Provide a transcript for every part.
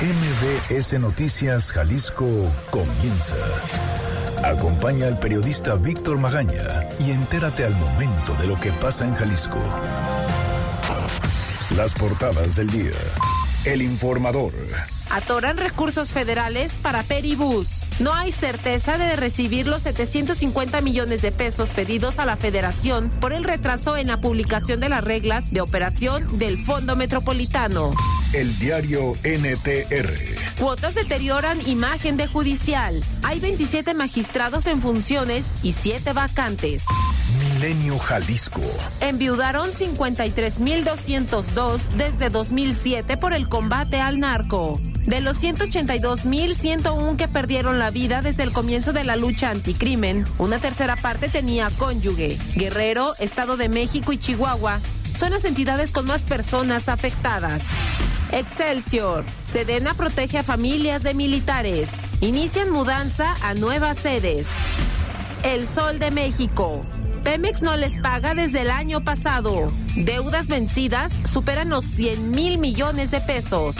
MBS Noticias Jalisco comienza. Acompaña al periodista Víctor Magaña y entérate al momento de lo que pasa en Jalisco. Las portadas del día. El informador. Atoran recursos federales para Peribús. No hay certeza de recibir los 750 millones de pesos pedidos a la federación por el retraso en la publicación de las reglas de operación del Fondo Metropolitano. El diario NTR. Cuotas deterioran imagen de judicial. Hay 27 magistrados en funciones y 7 vacantes. Milenio Jalisco. Enviudaron 53.202 desde 2007 por el combate al narco. De los 182.101 que perdieron la vida desde el comienzo de la lucha anticrimen, una tercera parte tenía cónyuge. Guerrero, Estado de México y Chihuahua son las entidades con más personas afectadas. Excelsior. Sedena protege a familias de militares. Inician mudanza a nuevas sedes. El Sol de México. Pemex no les paga desde el año pasado. Deudas vencidas superan los 100 mil millones de pesos.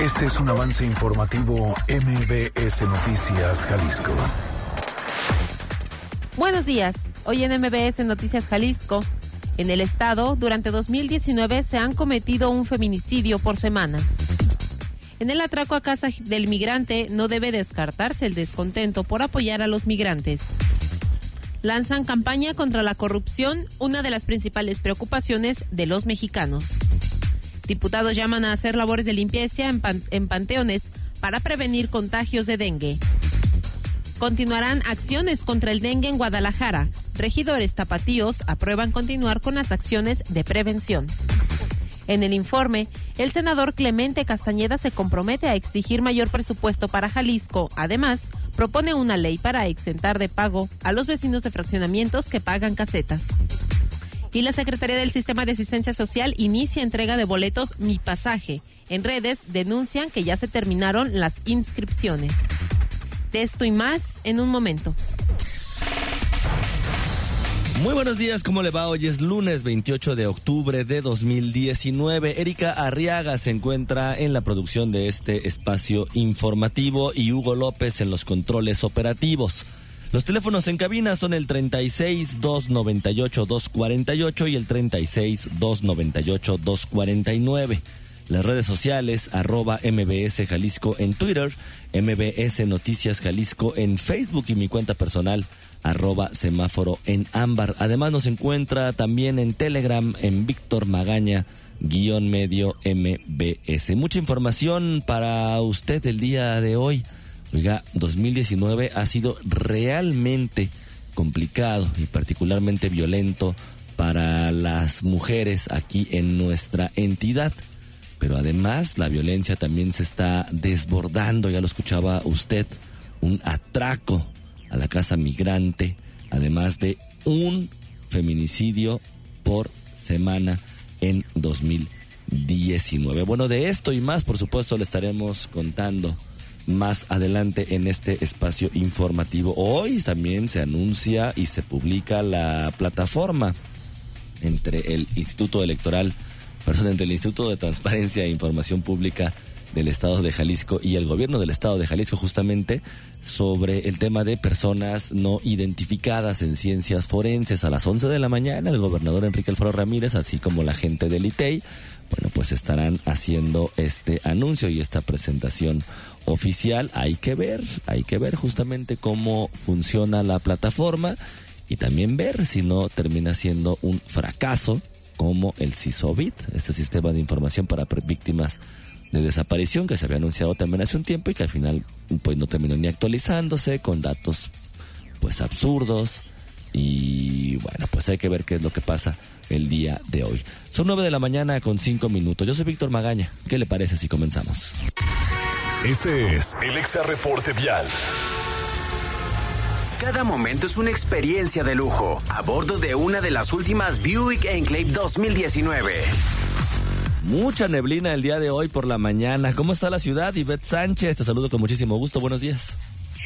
Este es un avance informativo MBS Noticias Jalisco. Buenos días. Hoy en MBS Noticias Jalisco. En el estado, durante 2019 se han cometido un feminicidio por semana. En el atraco a casa del migrante no debe descartarse el descontento por apoyar a los migrantes. Lanzan campaña contra la corrupción, una de las principales preocupaciones de los mexicanos. Diputados llaman a hacer labores de limpieza en, pan en panteones para prevenir contagios de dengue. Continuarán acciones contra el dengue en Guadalajara. Regidores tapatíos aprueban continuar con las acciones de prevención. En el informe, el senador Clemente Castañeda se compromete a exigir mayor presupuesto para Jalisco. Además, propone una ley para exentar de pago a los vecinos de fraccionamientos que pagan casetas. Y la Secretaría del Sistema de Asistencia Social inicia entrega de boletos Mi Pasaje. En redes denuncian que ya se terminaron las inscripciones. De esto y más en un momento. Muy buenos días, ¿cómo le va? Hoy es lunes 28 de octubre de 2019. Erika Arriaga se encuentra en la producción de este espacio informativo y Hugo López en los controles operativos. Los teléfonos en cabina son el 36 298 248 y el 36 298 249. Las redes sociales, arroba MBS Jalisco en Twitter, MBS Noticias Jalisco en Facebook y mi cuenta personal, arroba semáforo en ámbar. Además nos encuentra también en Telegram en Víctor Magaña guion medio MBS. Mucha información para usted el día de hoy. Oiga, 2019 ha sido realmente complicado y particularmente violento para las mujeres aquí en nuestra entidad. Pero además la violencia también se está desbordando, ya lo escuchaba usted, un atraco a la casa migrante, además de un feminicidio por semana en 2019. Bueno, de esto y más, por supuesto, le estaremos contando más adelante en este espacio informativo. Hoy también se anuncia y se publica la plataforma entre el Instituto Electoral, perdón, entre el Instituto de Transparencia e Información Pública del Estado de Jalisco y el gobierno del Estado de Jalisco justamente sobre el tema de personas no identificadas en ciencias forenses. A las 11 de la mañana el gobernador Enrique Alfaro Ramírez, así como la gente del ITEI, bueno, pues estarán haciendo este anuncio y esta presentación oficial. Hay que ver, hay que ver justamente cómo funciona la plataforma y también ver si no termina siendo un fracaso como el CISOBIT, este sistema de información para víctimas de desaparición que se había anunciado también hace un tiempo y que al final pues no terminó ni actualizándose con datos pues absurdos y bueno pues hay que ver qué es lo que pasa el día de hoy. Son nueve de la mañana con cinco minutos. Yo soy Víctor Magaña. ¿Qué le parece si comenzamos? Este es el Exa Reporte Vial. Cada momento es una experiencia de lujo a bordo de una de las últimas Buick Enclave 2019. Mucha neblina el día de hoy por la mañana. ¿Cómo está la ciudad? Ivette Sánchez, te saludo con muchísimo gusto. Buenos días.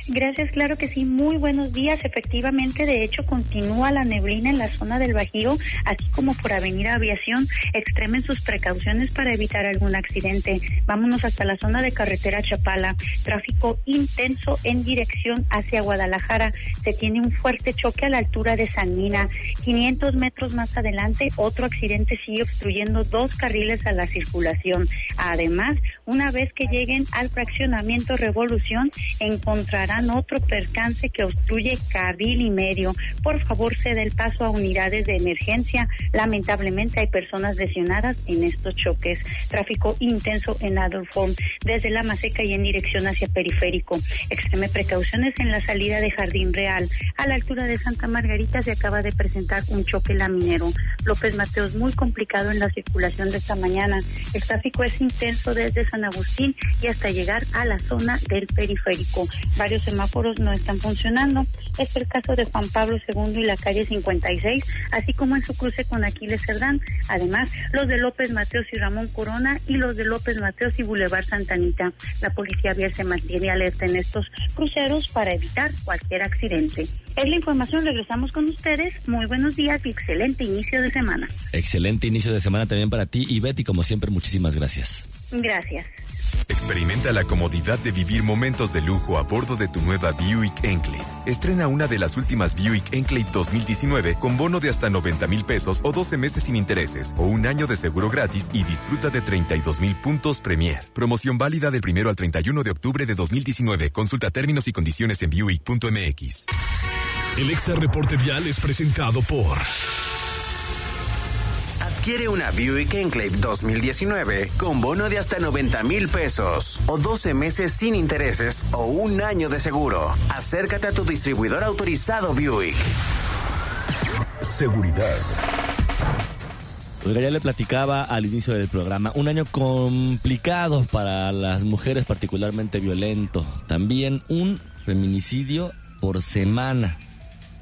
Gracias, claro que sí. Muy buenos días. Efectivamente, de hecho, continúa la neblina en la zona del Bajío, así como por Avenida Aviación. Extremen sus precauciones para evitar algún accidente. Vámonos hasta la zona de carretera Chapala. Tráfico intenso en dirección hacia Guadalajara. Se tiene un fuerte choque a la altura de San Mina. 500 metros más adelante, otro accidente sigue obstruyendo dos carriles a la circulación. Además, una vez que lleguen al fraccionamiento Revolución, encontrarán otro percance que obstruye carril y medio. Por favor, ceda el paso a unidades de emergencia. Lamentablemente hay personas lesionadas en estos choques. Tráfico intenso en Adolfo, desde la Maseca y en dirección hacia Periférico. Extreme precauciones en la salida de Jardín Real. A la altura de Santa Margarita se acaba de presentar un choque laminero. López Mateos muy complicado en la circulación de esta mañana. El tráfico es intenso desde San Agustín y hasta llegar a la zona del periférico. Varios semáforos no están funcionando. Es el caso de Juan Pablo II y la calle 56, así como en su cruce con Aquiles Cerdán. Además, los de López Mateos y Ramón Corona y los de López Mateos y Boulevard Santanita. La policía vial se mantiene alerta en estos cruceros para evitar cualquier accidente. Es la información, regresamos con ustedes. Muy buenos días y excelente inicio de semana. Excelente inicio de semana también para ti y Betty, como siempre, muchísimas gracias. Gracias. Experimenta la comodidad de vivir momentos de lujo a bordo de tu nueva Buick Enclave. Estrena una de las últimas Buick Enclave 2019 con bono de hasta 90 mil pesos o 12 meses sin intereses o un año de seguro gratis y disfruta de 32 mil puntos Premier. Promoción válida del primero al 31 de octubre de 2019. Consulta términos y condiciones en Buick.mx. El Exa Reporte Vial es presentado por... Adquiere una Buick Enclave 2019 con bono de hasta 90 mil pesos o 12 meses sin intereses o un año de seguro. Acércate a tu distribuidor autorizado Buick. Seguridad. Oiga, ya le platicaba al inicio del programa, un año complicado para las mujeres, particularmente violento. También un feminicidio por semana.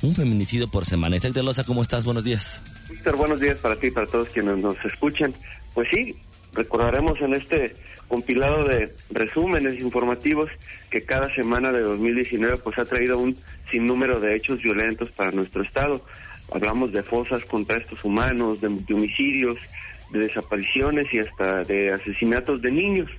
Un feminicidio por semana. Isaac de Loza, ¿cómo estás? Buenos días. Víctor, buenos días para ti y para todos quienes nos escuchan. Pues sí, recordaremos en este compilado de resúmenes informativos que cada semana de 2019 pues ha traído un sinnúmero de hechos violentos para nuestro estado. Hablamos de fosas contra estos humanos, de, de homicidios, de desapariciones y hasta de asesinatos de niños.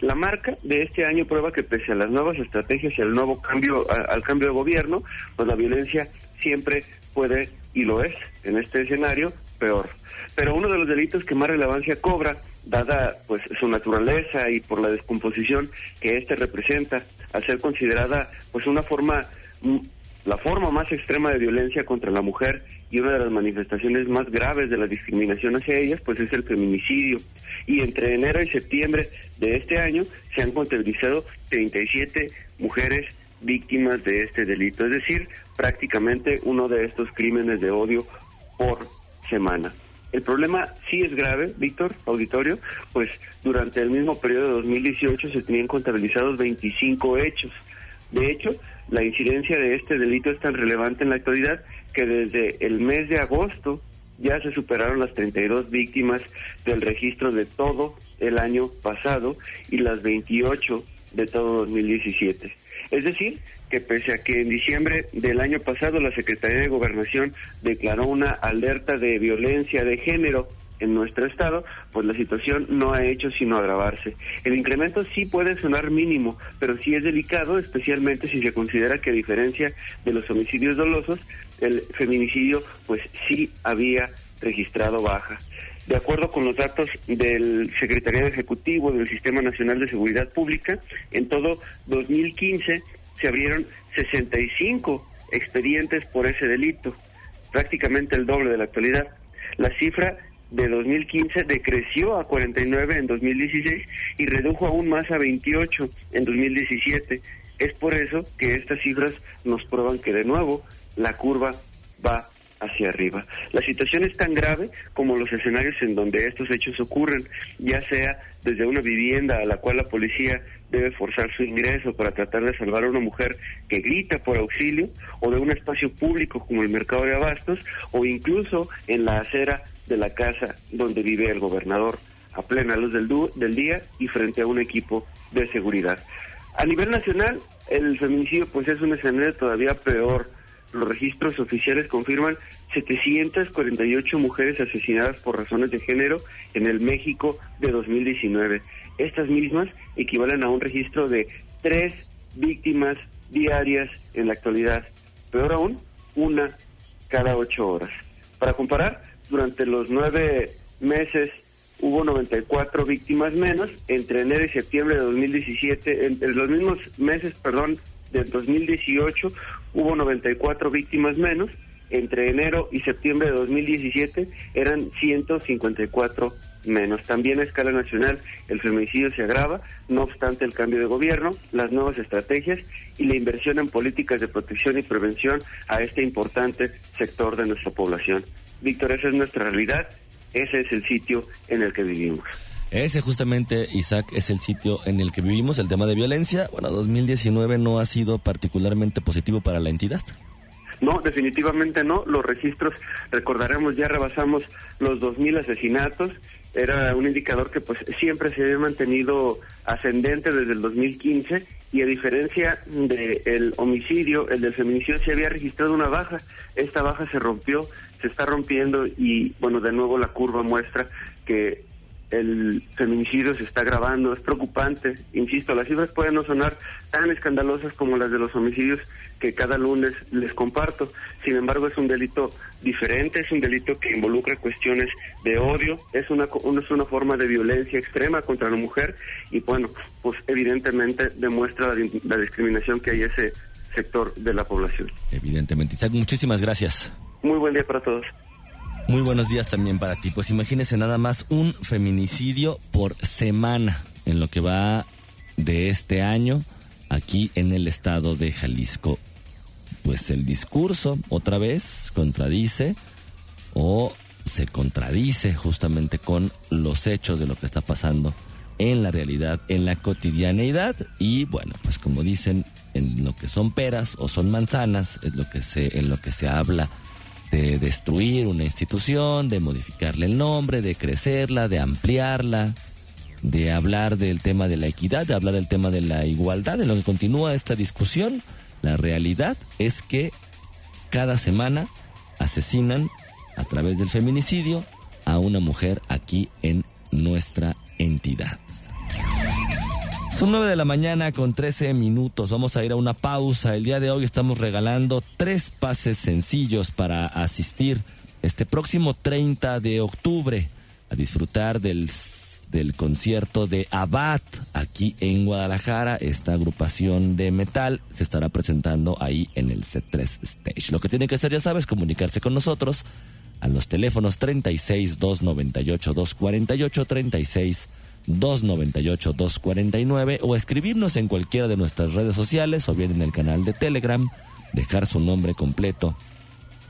La marca de este año prueba que pese a las nuevas estrategias y al nuevo cambio, al cambio de gobierno, pues la violencia siempre puede, y lo es, en este escenario, peor. Pero uno de los delitos que más relevancia cobra, dada pues su naturaleza y por la descomposición que éste representa, al ser considerada pues una forma, mm, la forma más extrema de violencia contra la mujer y una de las manifestaciones más graves de la discriminación hacia ellas, pues es el feminicidio. Y entre enero y septiembre de este año se han contabilizado 37 mujeres víctimas de este delito, es decir, prácticamente uno de estos crímenes de odio por semana. El problema sí es grave, Víctor, auditorio, pues durante el mismo periodo de 2018 se tenían contabilizados 25 hechos. De hecho, la incidencia de este delito es tan relevante en la actualidad que desde el mes de agosto ya se superaron las 32 víctimas del registro de todo el año pasado y las 28 de todo 2017. Es decir, que pese a que en diciembre del año pasado la Secretaría de Gobernación declaró una alerta de violencia de género en nuestro estado, pues la situación no ha hecho sino agravarse. El incremento sí puede sonar mínimo, pero sí es delicado, especialmente si se considera que a diferencia de los homicidios dolosos, el feminicidio pues sí había registrado baja. De acuerdo con los datos del Secretariado Ejecutivo del Sistema Nacional de Seguridad Pública, en todo 2015 se abrieron 65 expedientes por ese delito, prácticamente el doble de la actualidad. La cifra de 2015 decreció a 49 en 2016 y redujo aún más a 28 en 2017. Es por eso que estas cifras nos prueban que de nuevo la curva va hacia arriba. La situación es tan grave como los escenarios en donde estos hechos ocurren, ya sea desde una vivienda a la cual la policía debe forzar su ingreso para tratar de salvar a una mujer que grita por auxilio, o de un espacio público como el mercado de abastos, o incluso en la acera de la casa donde vive el gobernador, a plena luz del, del día y frente a un equipo de seguridad. A nivel nacional, el feminicidio pues es un escenario todavía peor. Los registros oficiales confirman 748 mujeres asesinadas por razones de género en el México de 2019. Estas mismas equivalen a un registro de tres víctimas diarias en la actualidad. Peor aún, una cada ocho horas. Para comparar, durante los nueve meses hubo 94 víctimas menos, entre enero y septiembre de 2017, entre los mismos meses, perdón, del 2018 hubo 94 víctimas menos, entre enero y septiembre de 2017 eran 154 menos. También a escala nacional el feminicidio se agrava, no obstante el cambio de gobierno, las nuevas estrategias y la inversión en políticas de protección y prevención a este importante sector de nuestra población. Víctor, esa es nuestra realidad, ese es el sitio en el que vivimos. Ese justamente, Isaac, es el sitio en el que vivimos. El tema de violencia, bueno, 2019 no ha sido particularmente positivo para la entidad. No, definitivamente no. Los registros, recordaremos, ya rebasamos los 2.000 asesinatos. Era un indicador que pues siempre se había mantenido ascendente desde el 2015 y a diferencia del homicidio, el del feminicidio se había registrado una baja. Esta baja se rompió, se está rompiendo y bueno, de nuevo la curva muestra que el feminicidio se está agravando, es preocupante, insisto, las cifras pueden no sonar tan escandalosas como las de los homicidios que cada lunes les comparto, sin embargo es un delito diferente, es un delito que involucra cuestiones de odio, es una, es una forma de violencia extrema contra la mujer y bueno, pues evidentemente demuestra la, la discriminación que hay en ese sector de la población. Evidentemente, Isaac, muchísimas gracias. Muy buen día para todos. Muy buenos días también para ti. Pues imagínese nada más un feminicidio por semana en lo que va de este año aquí en el estado de Jalisco. Pues el discurso otra vez contradice o se contradice justamente con los hechos de lo que está pasando en la realidad, en la cotidianeidad y bueno, pues como dicen, en lo que son peras o son manzanas, es lo que se en lo que se habla de destruir una institución, de modificarle el nombre, de crecerla, de ampliarla, de hablar del tema de la equidad, de hablar del tema de la igualdad, en lo que continúa esta discusión. La realidad es que cada semana asesinan a través del feminicidio a una mujer aquí en nuestra entidad. Son 9 de la mañana con 13 minutos. Vamos a ir a una pausa. El día de hoy estamos regalando tres pases sencillos para asistir este próximo 30 de octubre a disfrutar del, del concierto de Abad aquí en Guadalajara. Esta agrupación de metal se estará presentando ahí en el C3 Stage. Lo que tiene que hacer, ya sabes, comunicarse con nosotros a los teléfonos 36 298 248 36 298-249 o escribirnos en cualquiera de nuestras redes sociales o bien en el canal de Telegram, dejar su nombre completo,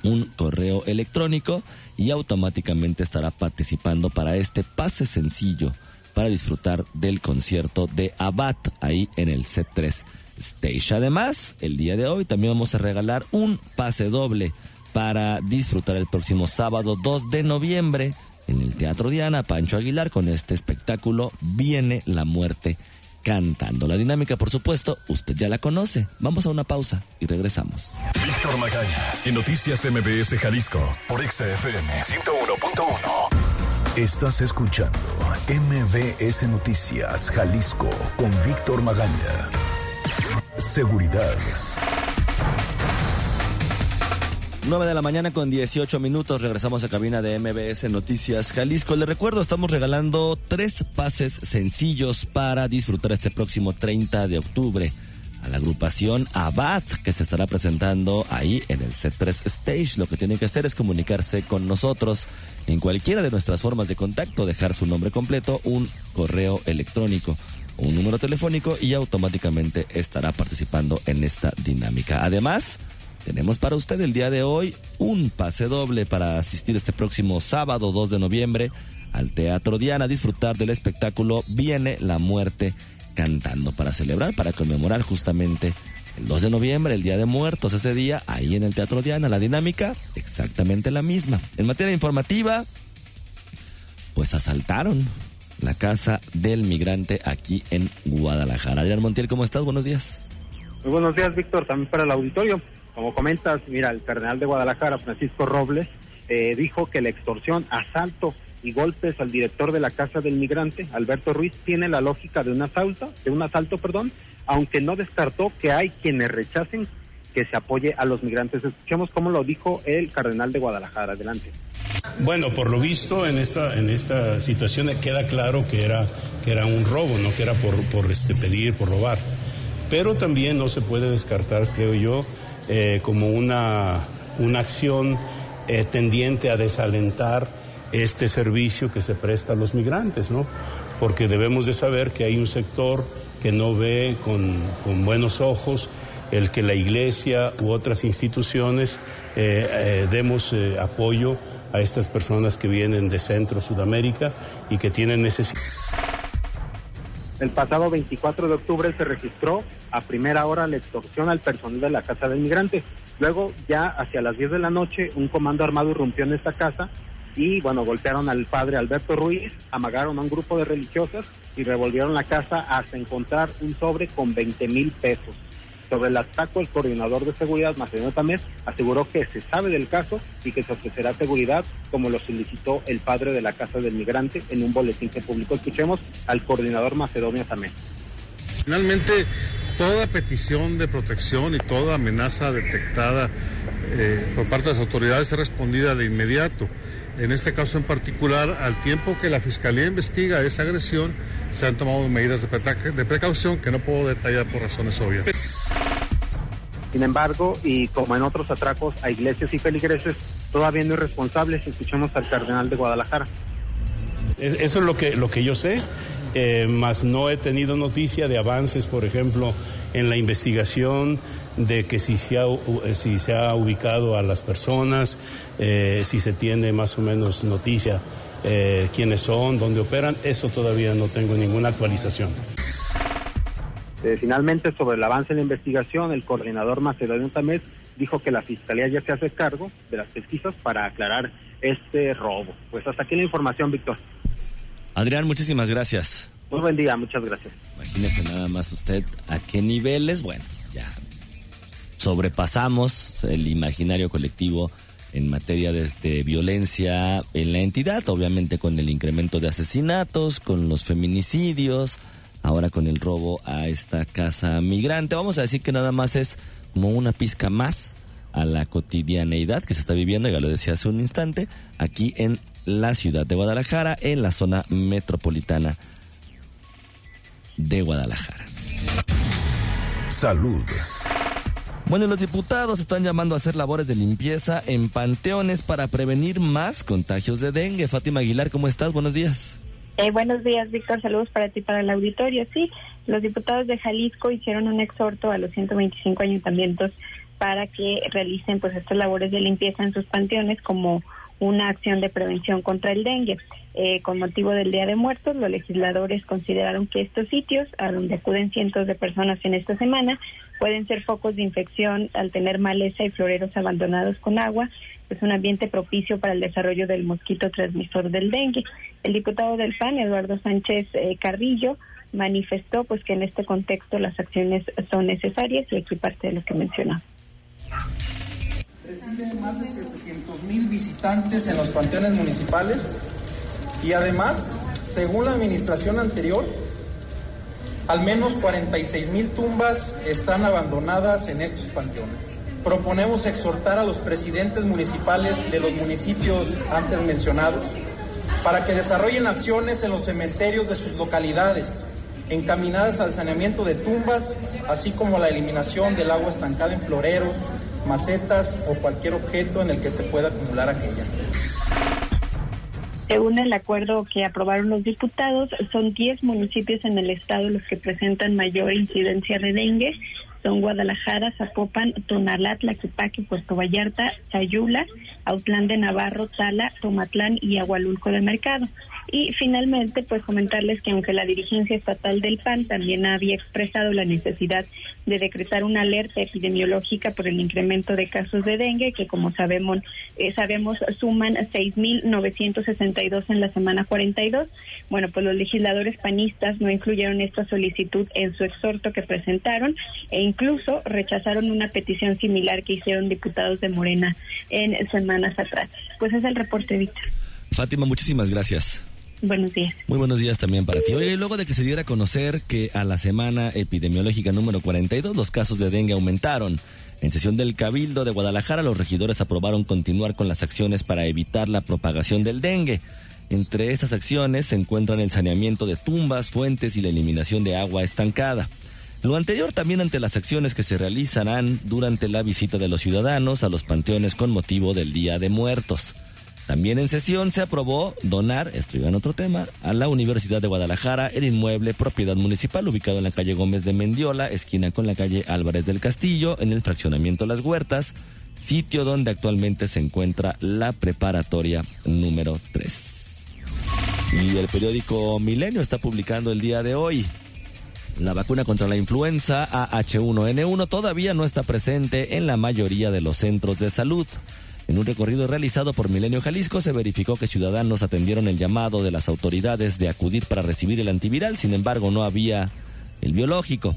un correo electrónico y automáticamente estará participando para este pase sencillo para disfrutar del concierto de Abad ahí en el C3 Stage. Además, el día de hoy también vamos a regalar un pase doble para disfrutar el próximo sábado 2 de noviembre en el Teatro Diana, Pancho Aguilar, con este espectáculo Viene la muerte cantando. La dinámica, por supuesto, usted ya la conoce. Vamos a una pausa y regresamos. Víctor Magaña, en Noticias MBS Jalisco, por XFM 101.1. Estás escuchando MBS Noticias Jalisco con Víctor Magaña. Seguridad. 9 de la mañana con 18 minutos. Regresamos a cabina de MBS Noticias Jalisco. Le recuerdo, estamos regalando tres pases sencillos para disfrutar este próximo 30 de octubre a la agrupación Abad que se estará presentando ahí en el C3 Stage. Lo que tiene que hacer es comunicarse con nosotros en cualquiera de nuestras formas de contacto, dejar su nombre completo, un correo electrónico un número telefónico y automáticamente estará participando en esta dinámica. Además, tenemos para usted el día de hoy un pase doble para asistir este próximo sábado 2 de noviembre al Teatro Diana disfrutar del espectáculo Viene la muerte cantando para celebrar, para conmemorar justamente el 2 de noviembre, el Día de Muertos, ese día, ahí en el Teatro Diana, la dinámica exactamente la misma. En materia informativa, pues asaltaron la casa del migrante aquí en Guadalajara. Adrián Montiel, ¿cómo estás? Buenos días. Muy buenos días, Víctor, también para el auditorio. Como comentas, mira, el cardenal de Guadalajara, Francisco Robles, eh, dijo que la extorsión, asalto y golpes al director de la Casa del Migrante, Alberto Ruiz, tiene la lógica de un asalto, de un asalto, perdón, aunque no descartó que hay quienes rechacen que se apoye a los migrantes. Escuchemos cómo lo dijo el cardenal de Guadalajara. Adelante. Bueno, por lo visto en esta en esta situación queda claro que era que era un robo, no que era por por este pedir, por robar. Pero también no se puede descartar, creo yo, eh, como una una acción eh, tendiente a desalentar este servicio que se presta a los migrantes, ¿no? Porque debemos de saber que hay un sector que no ve con, con buenos ojos el que la iglesia u otras instituciones eh, demos apoyo a estas personas que vienen de Centro Sudamérica y que tienen necesidad. El pasado 24 de octubre se registró a primera hora la extorsión al personal de la Casa del Migrante. Luego, ya hacia las 10 de la noche, un comando armado irrumpió en esta casa y, bueno, golpearon al padre Alberto Ruiz, amagaron a un grupo de religiosas y revolvieron la casa hasta encontrar un sobre con 20 mil pesos. Sobre el ataque, el coordinador de seguridad, Macedonio Tamés, aseguró que se sabe del caso y que se ofrecerá seguridad, como lo solicitó el padre de la Casa del Migrante en un boletín que publicó. Escuchemos al coordinador Macedonio Tamés. Finalmente, toda petición de protección y toda amenaza detectada eh, por parte de las autoridades es respondida de inmediato. En este caso en particular, al tiempo que la Fiscalía investiga esa agresión, se han tomado medidas de, preca- de precaución que no puedo detallar por razones obvias. Sin embargo, y como en otros atracos a iglesias y feligreses, todavía no irresponsables, escuchemos al cardenal de Guadalajara. Es- Eso es lo que, lo que yo sé, eh, más no he tenido noticia de avances, por ejemplo, en la investigación de que si se ha, eh, si se ha ubicado a las personas, eh, si se tiene más o menos noticia eh, quiénes son, dónde operan, eso todavía no tengo ninguna actualización. Eh, finalmente, sobre el avance en la investigación, el coordinador Macedonio Tamés dijo que la Fiscalía ya se hace cargo de las pesquisas para aclarar este robo. Pues hasta aquí la información, Víctor. Adrián, muchísimas gracias. Muy buen día, muchas gracias. Imagínese nada más usted a qué niveles, bueno, ya sobrepasamos el imaginario colectivo en materia de, violencia en la entidad, obviamente con el incremento de asesinatos, con los feminicidios, ahora con el robo a esta casa migrante. Vamos a decir que nada más es como una pizca más a la cotidianeidad que se está viviendo, ya lo decía hace un instante, aquí en la ciudad de Guadalajara, en la zona metropolitana de Guadalajara. Salud. Bueno, los diputados están llamando a hacer labores de limpieza en panteones para prevenir más contagios de dengue. Fátima Aguilar, ¿cómo estás? Buenos días. Eh, buenos días, Víctor. Saludos para ti, para el auditorio. Sí, los diputados de Jalisco hicieron un exhorto a los 125 ayuntamientos para que realicen pues estas labores de limpieza en sus panteones como una acción de prevención contra el dengue. Eh, con motivo del Día de Muertos, los legisladores consideraron que estos sitios, a donde acuden cientos de personas en esta semana, pueden ser focos de infección al tener maleza y floreros abandonados con agua. Es un ambiente propicio para el desarrollo del mosquito transmisor del dengue. El diputado del PAN, Eduardo Sánchez eh, Carrillo, manifestó pues que en este contexto las acciones son necesarias y aquí parte de lo que mencionó. Recibe más de 700 mil visitantes en los panteones municipales y además, según la administración anterior, al menos 46 mil tumbas están abandonadas en estos panteones. Proponemos exhortar a los presidentes municipales de los municipios antes mencionados para que desarrollen acciones en los cementerios de sus localidades encaminadas al saneamiento de tumbas, así como la eliminación del agua estancada en floreros, macetas o cualquier objeto en el que se pueda acumular aquella. Según el acuerdo que aprobaron los diputados, son 10 municipios en el estado los que presentan mayor incidencia de dengue. Son Guadalajara, Zapopan, Tonalá, Tlaquepaque, Puerto Vallarta, Sayula, Autlán de Navarro, Tala, Tomatlán y Agualulco de Mercado. Y finalmente, pues comentarles que aunque la dirigencia estatal del PAN también había expresado la necesidad de decretar una alerta epidemiológica por el incremento de casos de dengue, que como sabemos, eh, sabemos suman 6.962 en la semana 42. Bueno, pues los legisladores panistas no incluyeron esta solicitud en su exhorto que presentaron e incluso rechazaron una petición similar que hicieron diputados de Morena en semanas atrás. Pues es el reporte, Víctor. Fátima, muchísimas gracias. Buenos días. Muy buenos días también para ti. Oye, luego de que se diera a conocer que a la semana epidemiológica número 42 los casos de dengue aumentaron, en sesión del Cabildo de Guadalajara los regidores aprobaron continuar con las acciones para evitar la propagación del dengue. Entre estas acciones se encuentran el saneamiento de tumbas, fuentes y la eliminación de agua estancada. Lo anterior también ante las acciones que se realizarán durante la visita de los ciudadanos a los panteones con motivo del Día de Muertos. También en sesión se aprobó donar, esto iba en otro tema, a la Universidad de Guadalajara el inmueble propiedad municipal ubicado en la calle Gómez de Mendiola, esquina con la calle Álvarez del Castillo, en el fraccionamiento Las Huertas, sitio donde actualmente se encuentra la preparatoria número 3. Y el periódico Milenio está publicando el día de hoy. La vacuna contra la influenza AH1N1 todavía no está presente en la mayoría de los centros de salud. En un recorrido realizado por Milenio Jalisco se verificó que ciudadanos atendieron el llamado de las autoridades de acudir para recibir el antiviral, sin embargo no había el biológico.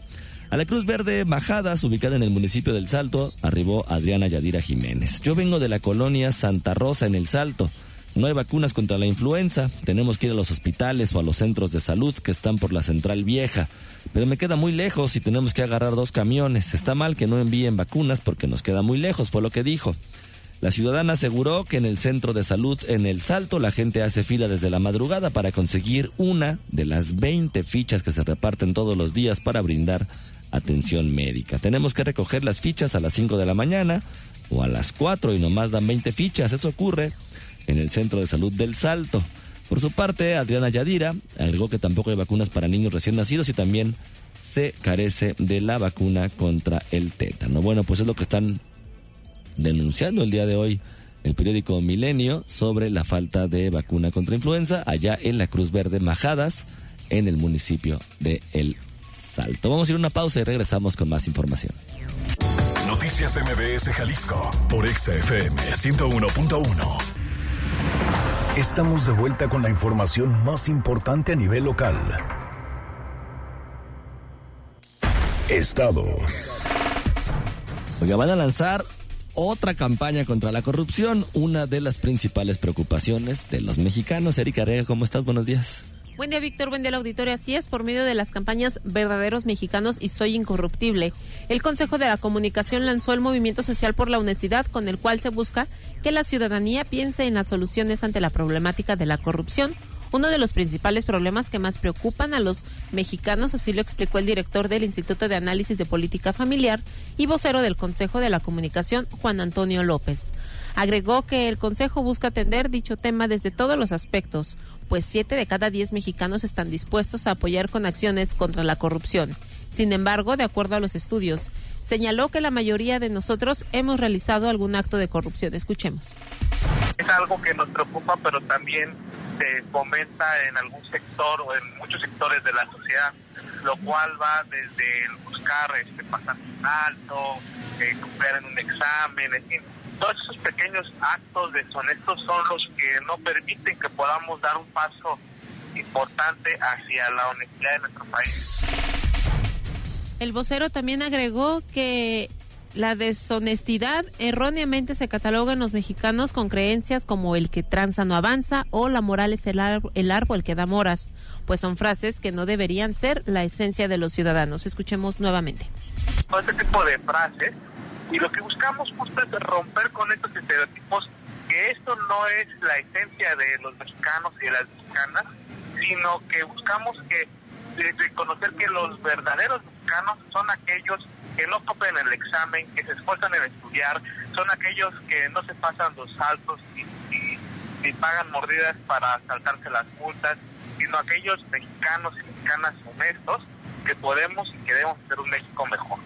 A la Cruz Verde Majadas, ubicada en el municipio del Salto, arribó Adriana Yadira Jiménez. Yo vengo de la colonia Santa Rosa en el Salto. No hay vacunas contra la influenza. Tenemos que ir a los hospitales o a los centros de salud que están por la central vieja. Pero me queda muy lejos y tenemos que agarrar dos camiones. Está mal que no envíen vacunas porque nos queda muy lejos, fue lo que dijo. La ciudadana aseguró que en el centro de salud en El Salto la gente hace fila desde la madrugada para conseguir una de las 20 fichas que se reparten todos los días para brindar atención médica. Tenemos que recoger las fichas a las 5 de la mañana o a las 4 y nomás dan 20 fichas. Eso ocurre en el centro de salud del Salto. Por su parte, Adriana Yadira agregó que tampoco hay vacunas para niños recién nacidos y también se carece de la vacuna contra el tétano. Bueno, pues es lo que están denunciando el día de hoy el periódico Milenio sobre la falta de vacuna contra influenza allá en la Cruz Verde Majadas, en el municipio de El Salto. Vamos a ir a una pausa y regresamos con más información. Noticias MBS Jalisco por XFM 101.1. Estamos de vuelta con la información más importante a nivel local. Estados. Oiga, van a lanzar otra campaña contra la corrupción, una de las principales preocupaciones de los mexicanos. Erika Rega, ¿cómo estás? Buenos días. Buen día, Víctor. Buen día, al auditorio. Así es, por medio de las campañas Verdaderos Mexicanos y Soy Incorruptible, el Consejo de la Comunicación lanzó el Movimiento Social por la Honestidad, con el cual se busca que la ciudadanía piense en las soluciones ante la problemática de la corrupción uno de los principales problemas que más preocupan a los mexicanos, así lo explicó el director del Instituto de Análisis de Política Familiar y vocero del Consejo de la Comunicación, Juan Antonio López. Agregó que el Consejo busca atender dicho tema desde todos los aspectos, pues siete de cada diez mexicanos están dispuestos a apoyar con acciones contra la corrupción. Sin embargo, de acuerdo a los estudios, señaló que la mayoría de nosotros hemos realizado algún acto de corrupción. Escuchemos. Es algo que nos preocupa, pero también se fomenta en algún sector o en muchos sectores de la sociedad, lo cual va desde el buscar este, pasar un alto, eh, en un examen, en fin. Todos esos pequeños actos deshonestos son los que no permiten que podamos dar un paso importante hacia la honestidad de nuestro país. El vocero también agregó que la deshonestidad erróneamente se cataloga en los mexicanos con creencias como el que tranza no avanza o la moral es el, el árbol que da moras, pues son frases que no deberían ser la esencia de los ciudadanos. Escuchemos nuevamente. Este tipo de frases y lo que buscamos justo es romper con estos estereotipos que esto no es la esencia de los mexicanos y de las mexicanas, sino que buscamos que reconocer que los verdaderos mexicanos son aquellos que no copian el examen, que se esfuerzan en estudiar, son aquellos que no se pasan los saltos y, pagan mordidas para saltarse las multas, sino aquellos mexicanos y mexicanas honestos que podemos y queremos hacer un México mejor.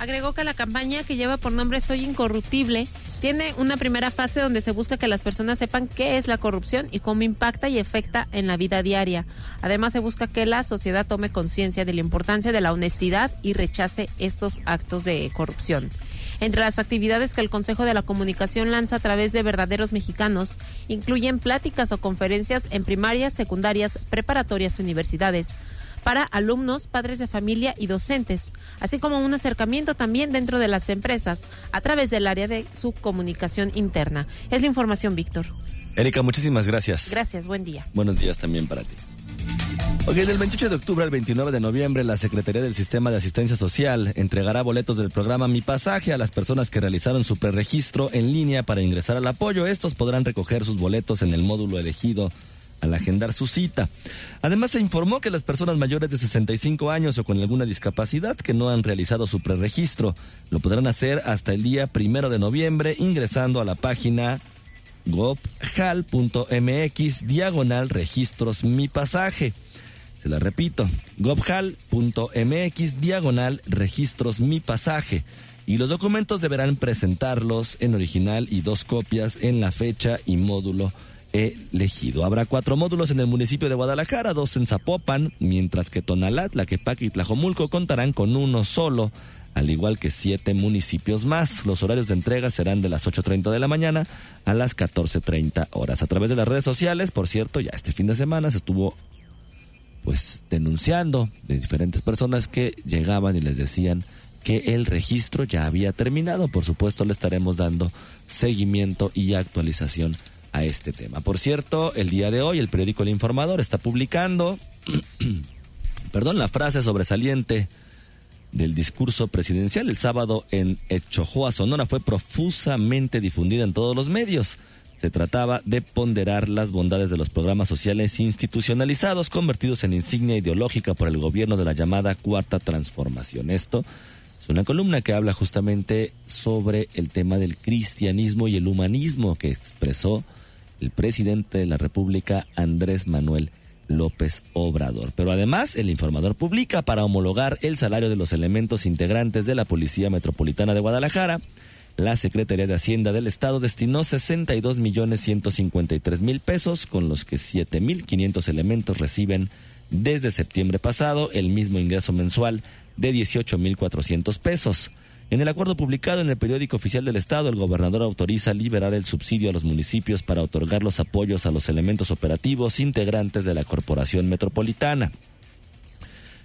Agregó que la campaña que lleva por nombre Soy Incorruptible Tiene una primera fase donde se busca que las personas sepan qué es la corrupción y cómo impacta y afecta en la vida diaria. Además, se busca que la sociedad tome conciencia de la importancia de la honestidad y rechace estos actos de corrupción. Entre las actividades que el Consejo de la Comunicación lanza a través de verdaderos mexicanos incluyen pláticas o conferencias en primarias, secundarias, preparatorias, universidades para alumnos, padres de familia y docentes, así como un acercamiento también dentro de las empresas a través del área de su comunicación interna. Es la información, Víctor. Erika, muchísimas gracias. Gracias, buen día. Buenos días también para ti. Ok, del 28 de octubre al 29 de noviembre, la Secretaría del Sistema de Asistencia Social entregará boletos del programa Mi Pasaje a las personas que realizaron su preregistro en línea para ingresar al apoyo. Estos podrán recoger sus boletos en el módulo elegido al agendar su cita. Además, se informó que las personas mayores de 65 años o con alguna discapacidad que no han realizado su preregistro lo podrán hacer hasta el día primero de noviembre ingresando a la página gobhal.mx diagonal registros mi pasaje. Se la repito, gobhal.mx diagonal registros mi pasaje. Y los documentos deberán presentarlos en original y dos copias en la fecha y módulo elegido. Habrá cuatro módulos en el municipio de Guadalajara, dos en Zapopan, mientras que Tonalat, Laquepaque y Tlajomulco contarán con uno solo, al igual que siete municipios más. Los horarios de entrega serán de las 8.30 de la mañana a las 14.30 horas. A través de las redes sociales, por cierto, ya este fin de semana se estuvo pues denunciando de diferentes personas que llegaban y les decían que el registro ya había terminado. Por supuesto, le estaremos dando seguimiento y actualización a este tema. Por cierto, el día de hoy el periódico El Informador está publicando, perdón, la frase sobresaliente del discurso presidencial el sábado en Echojoa, Sonora, fue profusamente difundida en todos los medios. Se trataba de ponderar las bondades de los programas sociales institucionalizados convertidos en insignia ideológica por el gobierno de la llamada Cuarta Transformación. Esto es una columna que habla justamente sobre el tema del cristianismo y el humanismo que expresó el presidente de la República, Andrés Manuel López Obrador. Pero además, el informador publica para homologar el salario de los elementos integrantes de la Policía Metropolitana de Guadalajara la Secretaría de Hacienda del Estado destinó 62 millones 153 mil pesos, con los que 7 mil 500 elementos reciben desde septiembre pasado el mismo ingreso mensual de 18 mil 400 pesos. En el acuerdo publicado en el periódico oficial del Estado, el gobernador autoriza liberar el subsidio a los municipios para otorgar los apoyos a los elementos operativos integrantes de la Corporación Metropolitana.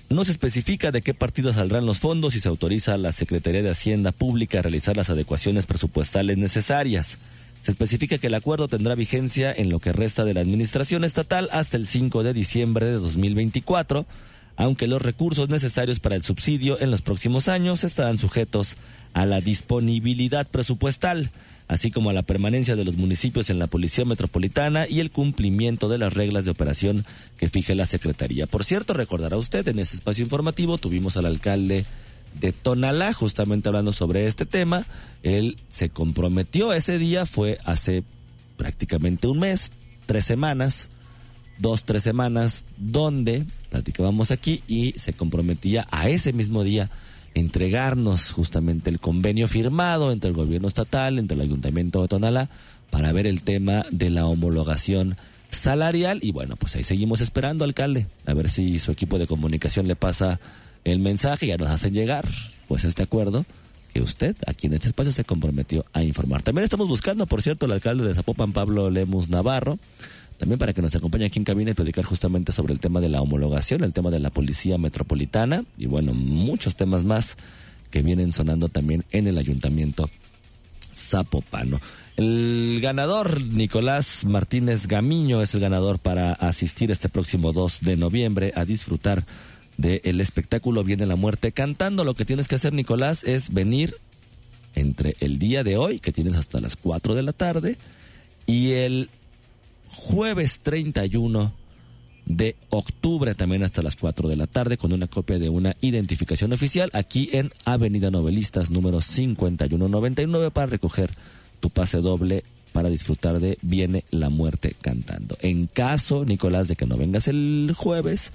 No se especifica de qué partido saldrán los fondos y se autoriza a la Secretaría de Hacienda Pública a realizar las adecuaciones presupuestales necesarias. Se especifica que el acuerdo tendrá vigencia en lo que resta de la administración estatal hasta el 5 de diciembre de 2024, aunque los recursos necesarios para el subsidio en los próximos años estarán sujetos a la disponibilidad presupuestal así como a la permanencia de los municipios en la Policía Metropolitana y el cumplimiento de las reglas de operación que fije la Secretaría. Por cierto, recordará usted, en este espacio informativo tuvimos al alcalde de Tonalá justamente hablando sobre este tema. Él se comprometió ese día, fue hace prácticamente un mes, tres semanas, dos, tres semanas, donde platicábamos aquí y se comprometía a ese mismo día entregarnos justamente el convenio firmado entre el gobierno estatal, entre el ayuntamiento de Tonalá, para ver el tema de la homologación salarial. Y bueno, pues ahí seguimos esperando, alcalde, a ver si su equipo de comunicación le pasa el mensaje, ya nos hacen llegar pues este acuerdo que usted aquí en este espacio se comprometió a informar. También estamos buscando, por cierto, el alcalde de Zapopan, Pablo Lemus Navarro, también para que nos acompañe aquí en cabina y platicar justamente sobre el tema de la homologación, el tema de la policía metropolitana y bueno, muchos temas más que vienen sonando también en el ayuntamiento zapopano. El ganador, Nicolás Martínez Gamiño, es el ganador para asistir este próximo 2 de noviembre a disfrutar del espectáculo Viene la Muerte cantando. Lo que tienes que hacer, Nicolás, es venir entre el día de hoy, que tienes hasta las 4 de la tarde, y el jueves 31 de octubre también hasta las 4 de la tarde con una copia de una identificación oficial aquí en Avenida Novelistas número 5199 para recoger tu pase doble para disfrutar de Viene la muerte cantando. En caso, Nicolás, de que no vengas el jueves,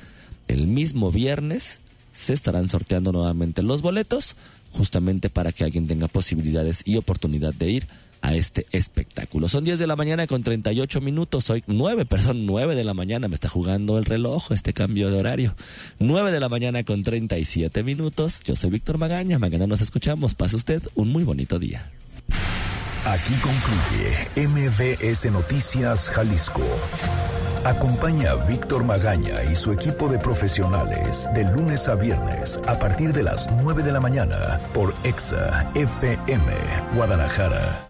el mismo viernes se estarán sorteando nuevamente los boletos justamente para que alguien tenga posibilidades y oportunidad de ir a este espectáculo. Son 10 de la mañana con 38 minutos, hoy 9, perdón, 9 de la mañana, me está jugando el reloj este cambio de horario. 9 de la mañana con 37 minutos, yo soy Víctor Magaña, mañana nos escuchamos, pase usted un muy bonito día. Aquí concluye MBS Noticias Jalisco. Acompaña a Víctor Magaña y su equipo de profesionales de lunes a viernes a partir de las 9 de la mañana por EXA FM Guadalajara.